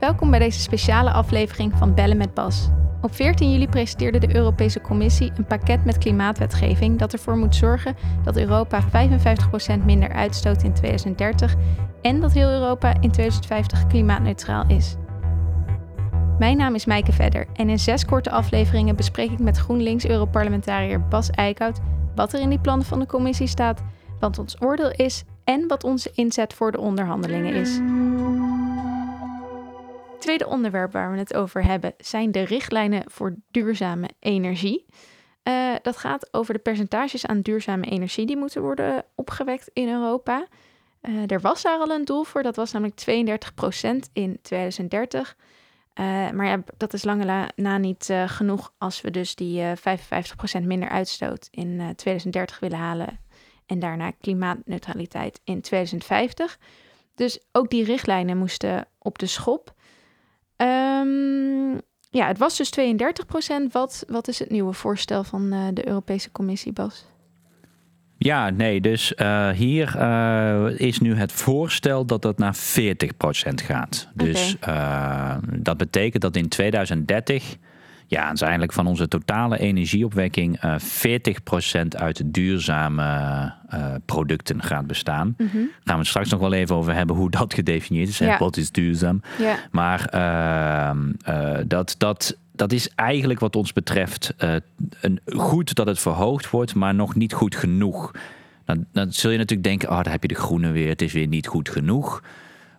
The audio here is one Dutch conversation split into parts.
Welkom bij deze speciale aflevering van Bellen met Bas. Op 14 juli presenteerde de Europese Commissie een pakket met klimaatwetgeving dat ervoor moet zorgen dat Europa 55% minder uitstoot in 2030 en dat heel Europa in 2050 klimaatneutraal is. Mijn naam is Maaike Vedder en in zes korte afleveringen bespreek ik met GroenLinks-Europarlementariër Bas Eickhout wat er in die plannen van de Commissie staat, wat ons oordeel is en wat onze inzet voor de onderhandelingen is. Tweede onderwerp waar we het over hebben zijn de richtlijnen voor duurzame energie. Uh, dat gaat over de percentages aan duurzame energie die moeten worden opgewekt in Europa. Uh, er was daar al een doel voor, dat was namelijk 32% in 2030. Uh, maar ja, dat is lange na niet genoeg als we dus die 55% minder uitstoot in 2030 willen halen. En daarna klimaatneutraliteit in 2050. Dus ook die richtlijnen moesten op de schop. Um, ja, het was dus 32 procent. Wat, wat is het nieuwe voorstel van uh, de Europese Commissie, Bas? Ja, nee, dus uh, hier uh, is nu het voorstel dat dat naar 40 procent gaat. Dus okay. dat betekent dat in 2030 ja, eigenlijk van onze totale energieopwekking uh, eh, 40% uit duurzame uh, producten gaat bestaan. Mm -hmm. Gaan we het straks nog wel even over hebben hoe dat gedefinieerd is en wat is duurzaam. Ja. Maar uh, dat, dat, dat is eigenlijk wat ons betreft een, goed dat het verhoogd wordt, maar nog niet goed genoeg. Dan, dan zul je natuurlijk denken, oh, daar heb je de groene weer, het is weer niet goed genoeg.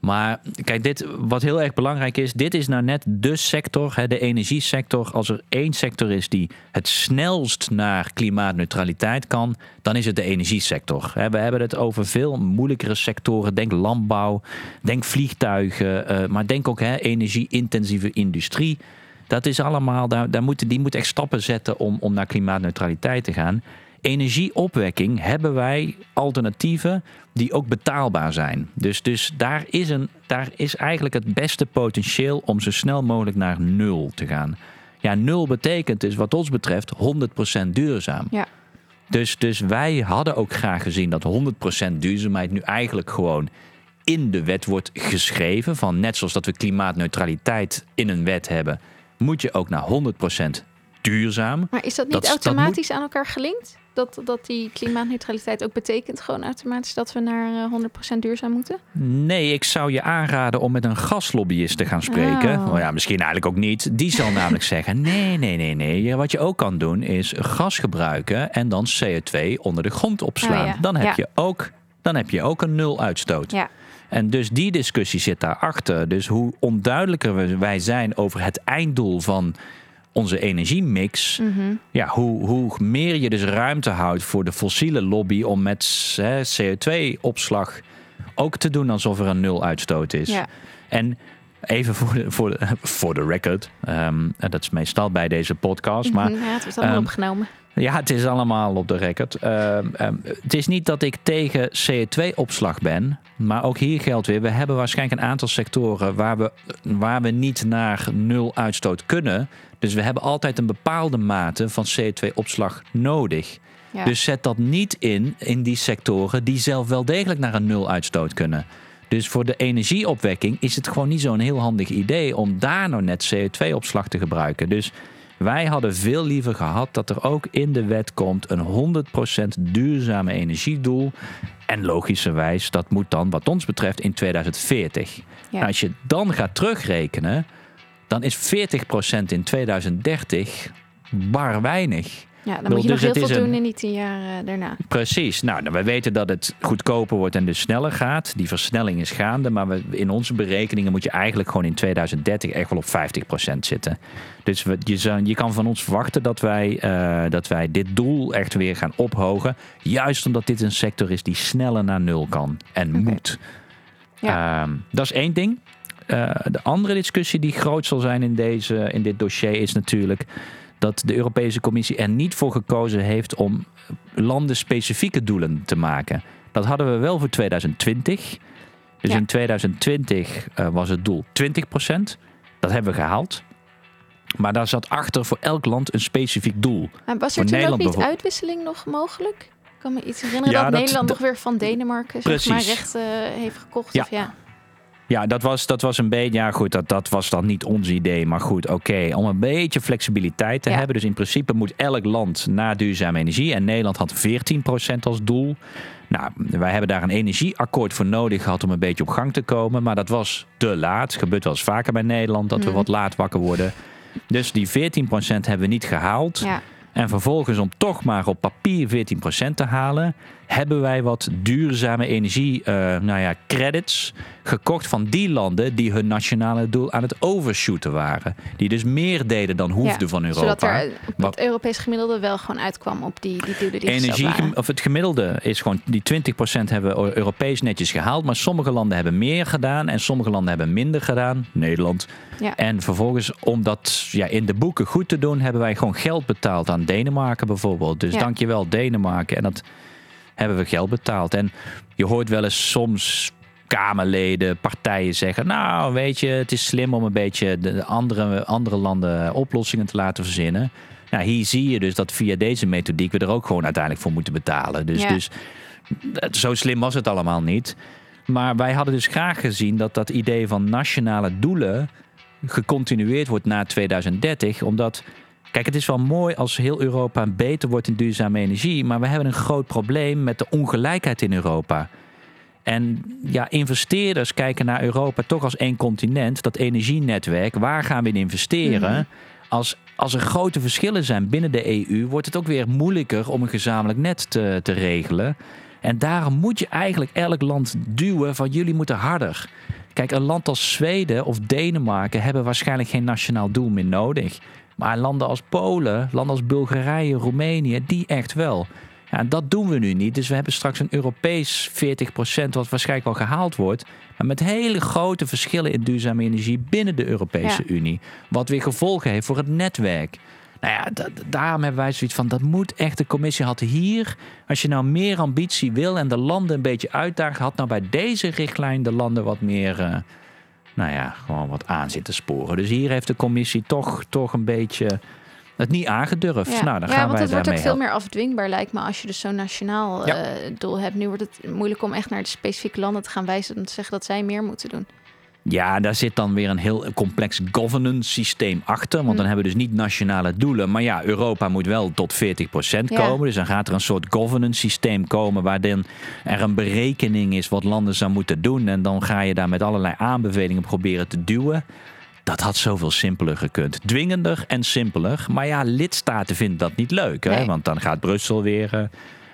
Maar kijk, dit, wat heel erg belangrijk is, dit is nou net de sector, hè, de energiesector. Als er één sector is die het snelst naar klimaatneutraliteit kan, dan is het de energiesector. We hebben het over veel moeilijkere sectoren. Denk landbouw, denk vliegtuigen, uh, maar denk ook energie-intensieve industrie. Dat is allemaal, daar, daar moeten, die moet echt stappen zetten om, om naar klimaatneutraliteit te gaan energieopwekking hebben wij alternatieven die ook betaalbaar zijn. Dus, dus daar, is een, daar is eigenlijk het beste potentieel om zo snel mogelijk naar nul te gaan. Ja, nul betekent dus wat ons betreft 100% duurzaam. Ja. Dus, dus wij hadden ook graag gezien dat 100% duurzaamheid nu eigenlijk gewoon in de wet wordt geschreven. Van net zoals dat we klimaatneutraliteit in een wet hebben, moet je ook naar 100% duurzaam. Maar is dat niet automatisch aan elkaar gelinkt? Dat, dat die klimaatneutraliteit ook betekent gewoon automatisch dat we naar 100% eh, duurzaam moeten? Nee, ik zou je aanraden om met een gaslobbyist te gaan spreken. Oh. ja, misschien eigenlijk ook niet. Die zal namelijk zeggen: nee, nee, nee, nee. Wat je ook kan doen is gas gebruiken en dan CO2 onder de grond opslaan. Oh dan, heb je ook, dan heb je ook een nul uitstoot. Ja. En dus die discussie zit daarachter. Dus hoe onduidelijker wij zijn over het einddoel van onze energiemix, mhm. ja, hoe, hoe meer je dus ruimte houdt voor de fossiele lobby om met CO2-opslag ook te doen alsof er een nul uitstoot is. Ja. En even voor de, voor de, voor de record, um, dat is meestal bij deze podcast, maar... Ja, het is allemaal um, opgenomen. Ja, het is allemaal op de record. Um, het is niet dat ik tegen CO2-opslag ben, maar ook hier geldt weer: we hebben waarschijnlijk een aantal sectoren waar we, waar we niet naar nul uitstoot kunnen. Dus we hebben altijd een bepaalde mate van CO2-opslag nodig. Dus zet dat niet in in die sectoren die zelf wel degelijk naar een nul uitstoot kunnen. Dus voor de energieopwekking is het gewoon niet zo'n heel handig idee om daar nou net CO2-opslag te gebruiken. Dus wij hadden veel liever gehad dat er ook in de wet komt een 100% duurzame energiedoel. En logischerwijs, dat moet dan wat ons betreft in 2040. Nou, als je dan gaat terugrekenen, dan is 40% in 2030 bar weinig. Ja, dan moet je nog dus heel veel doen in die tien jaar uh, daarna. Precies. Nou, we weten dat het goedkoper wordt en dus sneller gaat. Die versnelling is gaande. Maar we, in onze berekeningen moet je eigenlijk gewoon in 2030 echt wel op 50% zitten. Dus we, je, je kan van ons verwachten dat wij, uh, dat wij dit doel echt weer gaan ophogen. Juist omdat dit een sector is die sneller naar nul kan en okay. moet. Ja. Uh, dat is één ding. Uh, de andere discussie die groot zal zijn in, deze, in dit dossier is natuurlijk dat de Europese Commissie er niet voor gekozen heeft om landenspecifieke doelen te maken. Dat hadden we wel voor 2020. Dus in 2020 uh, was het doel 20%. Dat hebben we gehaald. Maar daar zat achter voor elk land een specifiek doel. Maar was er toen ook niet uitwisseling nog mogelijk? Ik kan me iets herinneren ja, dat, dat, Nederland nog weer van Denemarken zeg maar, rechten heeft gekocht. Ja. Of ja. Ja, dat was, dat was een beetje. Ja, goed, dat, dat was dan niet ons idee. Maar goed, oké. om een beetje flexibiliteit te Ja. hebben. Dus in principe moet elk land naar duurzame energie. En Nederland had 14% als doel. Nou, wij hebben daar een energieakkoord voor nodig gehad om een beetje op gang te komen. Maar dat was te laat. Gebeurt wel eens vaker bij Nederland dat we Mhm. wat laat wakker worden. Dus die 14% hebben we niet gehaald. Ja. En vervolgens om toch maar op papier 14% te halen, hebben wij wat duurzame energie, eh, nou ja, credits gekocht van die landen die hun nationale doel aan het overshooten waren. Die dus meer deden dan hoefde Ja, van Europa. Zodat er eh, Wat- het Europees gemiddelde wel gewoon uitkwam op die, die doelen die Energie, of het gemiddelde is gewoon die 20% hebben we Europees netjes gehaald. Maar sommige landen hebben meer gedaan en sommige landen hebben minder gedaan. Nederland. Ja. En vervolgens, om dat ja, in de boeken goed te doen, hebben wij gewoon geld betaald aan Denemarken bijvoorbeeld. Dus Ja. dankjewel Denemarken. En dat hebben we geld betaald. En je hoort wel eens soms Kamerleden, partijen zeggen... nou, weet je, het is slim om een beetje de andere, andere landen oplossingen te laten verzinnen. Nou, hier zie je dus dat via deze methodiek we er ook gewoon uiteindelijk voor moeten betalen. Dus, Ja. dus eh, zo slim was het allemaal niet. Maar wij hadden dus graag gezien dat dat idee van nationale doelen gecontinueerd wordt na 2030. Omdat, kijk, het is wel mooi als heel Europa beter wordt in duurzame energie. Maar we hebben een groot probleem met de ongelijkheid in Europa. En ja, investeerders kijken naar Europa toch als één continent, dat energienetwerk. Waar gaan we in investeren? Mhm. Als, als er grote verschillen zijn binnen de EU, wordt het ook weer moeilijker om een gezamenlijk net te, te regelen. En daarom moet je eigenlijk elk land duwen van jullie moeten harder. Kijk, een land als Zweden of Denemarken hebben waarschijnlijk geen nationaal doel meer nodig. Maar landen als Polen, landen als Bulgarije, Roemenië, die echt wel. Ja, en dat doen we nu niet. Dus we hebben straks een Europees 40% wat waarschijnlijk wel gehaald wordt. Maar met hele grote verschillen in duurzame energie binnen de Europese Unie. Wat weer gevolgen heeft voor het netwerk. Nou ja, da- daarom hebben wij zoiets van, dat moet echt, de commissie had hier, als je nou meer ambitie wil en de landen een beetje uitdaagt, had nou bij deze richtlijn de landen wat meer, eh, nou ja, gewoon wat aan zitten sporen. Dus hier heeft de commissie toch, toch een beetje het niet aangedurfd. Ja, Nou, dan ja gaan want wij het wordt ook veel helpen. meer afdwingbaar lijkt me als je dus zo'n nationaal Ja. eh, doel hebt. Nu wordt het moeilijk om echt naar de specifieke landen te gaan wijzen en te zeggen dat zij meer moeten doen. Ja, daar zit dan weer een heel complex governance systeem achter. Want dan Hm. hebben we dus niet nationale doelen. Maar ja, Europa moet wel tot 40% Ja. komen. Dus dan gaat er een soort governance systeem komen... waarin er een berekening is wat landen zou moeten doen. En dan ga je daar met allerlei aanbevelingen proberen te duwen. Dat had zoveel simpeler gekund. Dwingender en simpeler. Maar ja, lidstaten vinden dat niet leuk. Hè? Nee. Want dan gaat Brussel weer...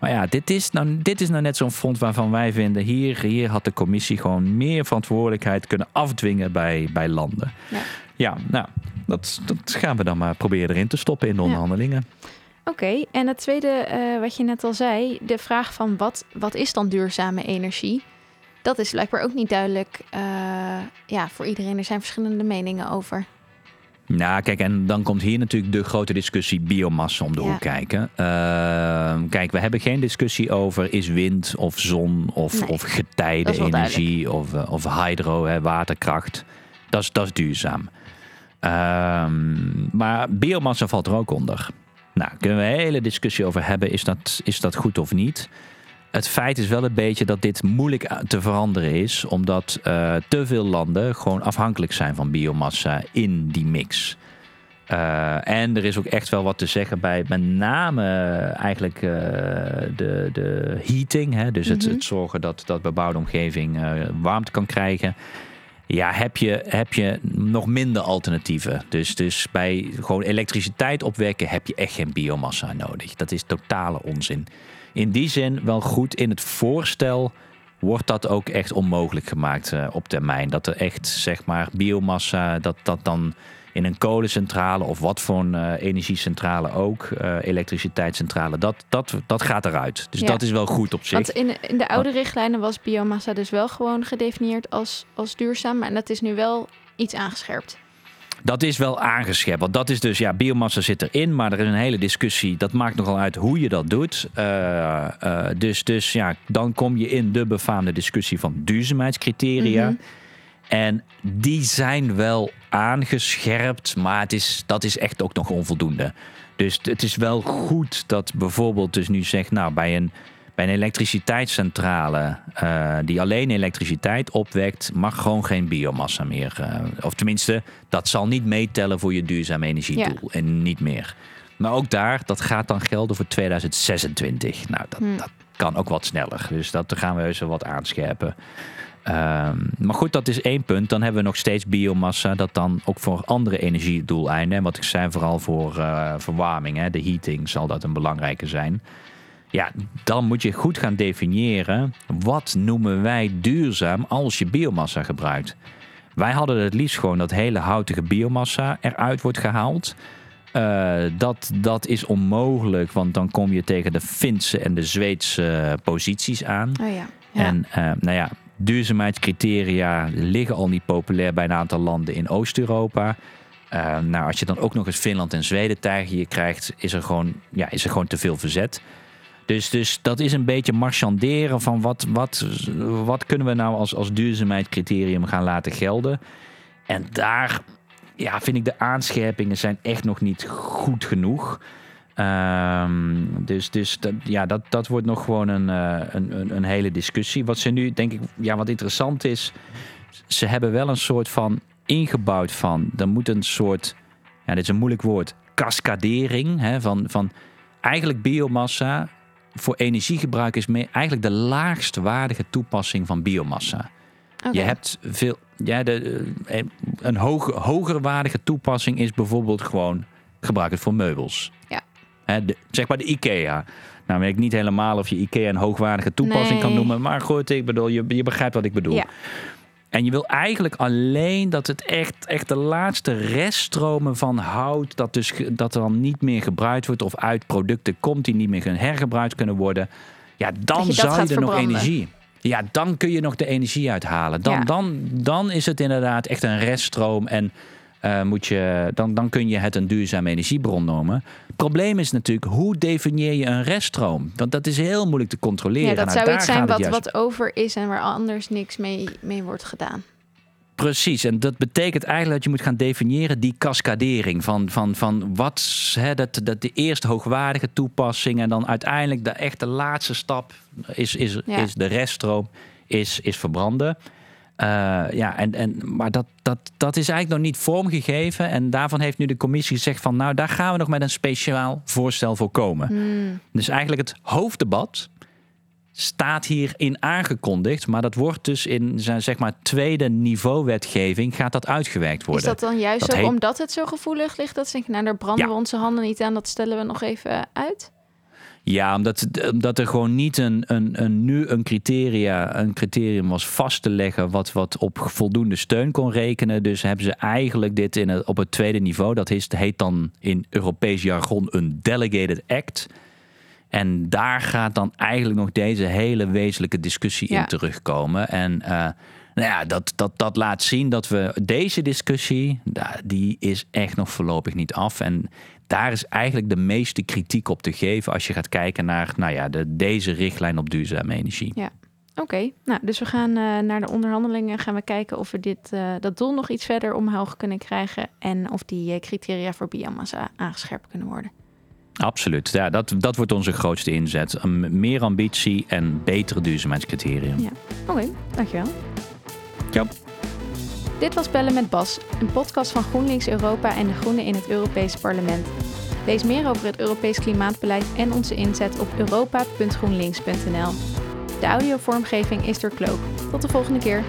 maar ja, dit is nou, dit is nou net zo'n front waarvan wij vinden... Hier, hier had de commissie gewoon meer verantwoordelijkheid kunnen afdwingen bij, bij landen. Ja. Ja, nou, dat, dat gaan we dan maar proberen erin te stoppen in de Ja. onderhandelingen. Oké, en het tweede eh, wat je net al zei, de vraag van wat, wat is dan duurzame energie? Dat is blijkbaar ook niet duidelijk eh, ja, voor iedereen. Er zijn verschillende meningen over. Nou, kijk, en dan komt hier natuurlijk de grote discussie biomassa om de Ja. hoek kijken. Ehm, kijk, we hebben geen discussie over is wind of zon of, Nee, of getijdenenergie of, eh, of hydro, hè, waterkracht. Dat is, dat is duurzaam. Ehm, maar biomassa valt er ook onder. Nou, kunnen we een hele discussie over hebben, is dat, is dat goed of niet? Het feit is wel een beetje dat dit moeilijk te veranderen is, omdat eh, te veel landen gewoon afhankelijk zijn van biomassa in die mix. Eh, en er is ook echt wel wat te zeggen bij met name eh, eigenlijk eh, de, de heating. Hè? Dus het, Mhm. het zorgen dat, dat bebouwde omgeving eh, warmte kan krijgen. Ja, heb je, heb je nog minder alternatieven. Dus, dus bij gewoon elektriciteit opwekken heb je echt geen biomassa nodig. Dat is totale onzin. In die zin wel goed in het voorstel wordt dat ook echt onmogelijk gemaakt eh, op termijn. Dat er echt, zeg maar, biomassa, dat dat dan in een kolencentrale of wat voor een eh, energiecentrale ook, eh, elektriciteitscentrale, dat, dat, dat gaat eruit. Dus Ja. dat is wel goed op zich. Want in, in de oude richtlijnen was biomassa dus wel gewoon gedefinieerd als, als duurzaam. En dat is nu wel iets aangescherpt. Dat is wel aangeschept. Want dat is dus, ja, biomassa zit erin, maar er is een hele discussie. Dat maakt nogal uit hoe je dat doet. Eh, eh, dus, dus ja, dan kom je in de befaamde discussie van duurzaamheidscriteria. Mhm. En die zijn wel aangescherpt, maar het is, dat is echt ook nog onvoldoende. Dus het is wel goed dat bijvoorbeeld dus nu zegt, nou bij een Bij een elektriciteitscentrale uh, die alleen elektriciteit opwekt, mag gewoon geen biomassa meer. Uh, of tenminste, dat zal niet meetellen voor je duurzame energiedoel en niet meer. Maar ook daar, dat gaat dan gelden voor 2026. Nou, dat, hmm. dat kan ook wat sneller. Dus dat gaan we eens wat aanscherpen. Um, maar goed, dat is één punt. Dan hebben we nog steeds biomassa. Dat dan ook voor andere energiedoeleinden. Wat ik zei, vooral voor uh, verwarming. Hè, de heating zal dat een belangrijke zijn. Ja, dan moet je goed gaan definiëren. Wat noemen wij duurzaam als je biomassa gebruikt? Wij hadden het liefst gewoon dat hele houtige biomassa eruit wordt gehaald. Uh, dat, dat is onmogelijk, want dan kom je tegen de Finse en de Zweedse posities aan. Oh ja. Ja. En uh, nou ja, duurzaamheidscriteria liggen al niet populair bij een aantal landen in Oost-Europa. Uh, nou, als je dan ook nog eens Finland en Zweden tegen je krijgt, is er gewoon, ja, is er gewoon te veel verzet. Dus, dus dat is een beetje marchanderen van wat, wat, wat kunnen we nou als, als duurzaamheidscriterium gaan laten gelden. En daar ja, vind ik de aanscherpingen zijn echt nog niet goed genoeg. Um, dus dus dat, ja, dat, dat wordt nog gewoon een, uh, een, een, hele discussie. Wat ze nu, denk ik, ja, wat interessant is, ze hebben wel een soort van ingebouwd van, er moet een soort, ja, dit is een moeilijk woord, cascadering hè, van, van eigenlijk biomassa voor energiegebruik is meer, eigenlijk de laagst waardige toepassing van biomassa. Okay. Je hebt veel, ja, de, eh, een hoge, hoger waardige toepassing is bijvoorbeeld gewoon gebruik het voor meubels. Ja. De, zeg maar de IKEA. Nou weet ik niet helemaal of je IKEA een hoogwaardige toepassing nee. kan noemen. Maar goed, ik bedoel, je, je begrijpt wat ik bedoel. Ja. En je wil eigenlijk alleen dat het echt, echt de laatste reststromen van hout, dat, dus, dat er dan niet meer gebruikt wordt of uit producten komt die niet meer hergebruikt kunnen worden. Ja, dan je zou je er nog energie. Ja, dan kun je nog de energie uithalen. Dan, Ja. dan, dan is het inderdaad echt een reststroom en eh, moet je, dan, dan kun je het een duurzame energiebron noemen. Het probleem is natuurlijk, hoe definieer je een reststroom? Want dat is heel moeilijk te controleren. Ja, dat Nou, zou iets zijn wat, juist wat over is en waar anders niks mee, mee wordt gedaan. Precies, en dat betekent eigenlijk dat je moet gaan definiëren die cascadering van, van, van wat hè, dat, dat de eerste hoogwaardige toepassing en dan uiteindelijk de echte laatste stap is, is, Ja. is de reststroom, is, is verbranden. Eh, ja, en, en, maar dat, dat, dat is eigenlijk nog niet vormgegeven. En daarvan heeft nu de commissie gezegd van nou, daar gaan we nog met een speciaal voorstel voor komen. Hmm. Dus eigenlijk het hoofddebat staat hierin aangekondigd. Maar dat wordt dus in zijn zeg maar tweede niveau wetgeving gaat dat uitgewerkt worden. Is dat dan juist Dat ook heet- omdat het zo gevoelig ligt? Dat ze denken, nou daar branden Ja. we onze handen niet aan. Dat stellen we nog even uit. Ja, omdat, omdat er gewoon niet een, een, een, nu een, criteria, een criterium was vast te leggen wat, wat op voldoende steun kon rekenen. Dus hebben ze eigenlijk dit in het, op het tweede niveau, dat is, heet dan in Europees jargon een delegated act. En daar gaat dan eigenlijk nog deze hele wezenlijke discussie Ja. in terugkomen. En eh, nou ja, dat, dat, dat laat zien dat we deze discussie, die is echt nog voorlopig niet af. En daar is eigenlijk de meeste kritiek op te geven als je gaat kijken naar nou ja, de, deze richtlijn op duurzame energie. Oké, nou, dus we gaan eh, naar de onderhandelingen. Gaan we kijken of we dit, eh, dat doel nog iets verder omhoog kunnen krijgen. En of die eh, criteria voor biomassa aangescherpt kunnen worden. Absoluut, ja, dat, dat wordt onze grootste inzet. Meer ambitie en betere duurzaamheidscriterium. Ja. Oké, dankjewel. Ja. Dit was Bellen met Bas, een podcast van GroenLinks Europa en de Groenen in het Europese Parlement. Lees meer over het Europees klimaatbeleid en onze inzet op europa.groenlinks.nl. De audiovormgeving is door Cloak. Tot de volgende keer.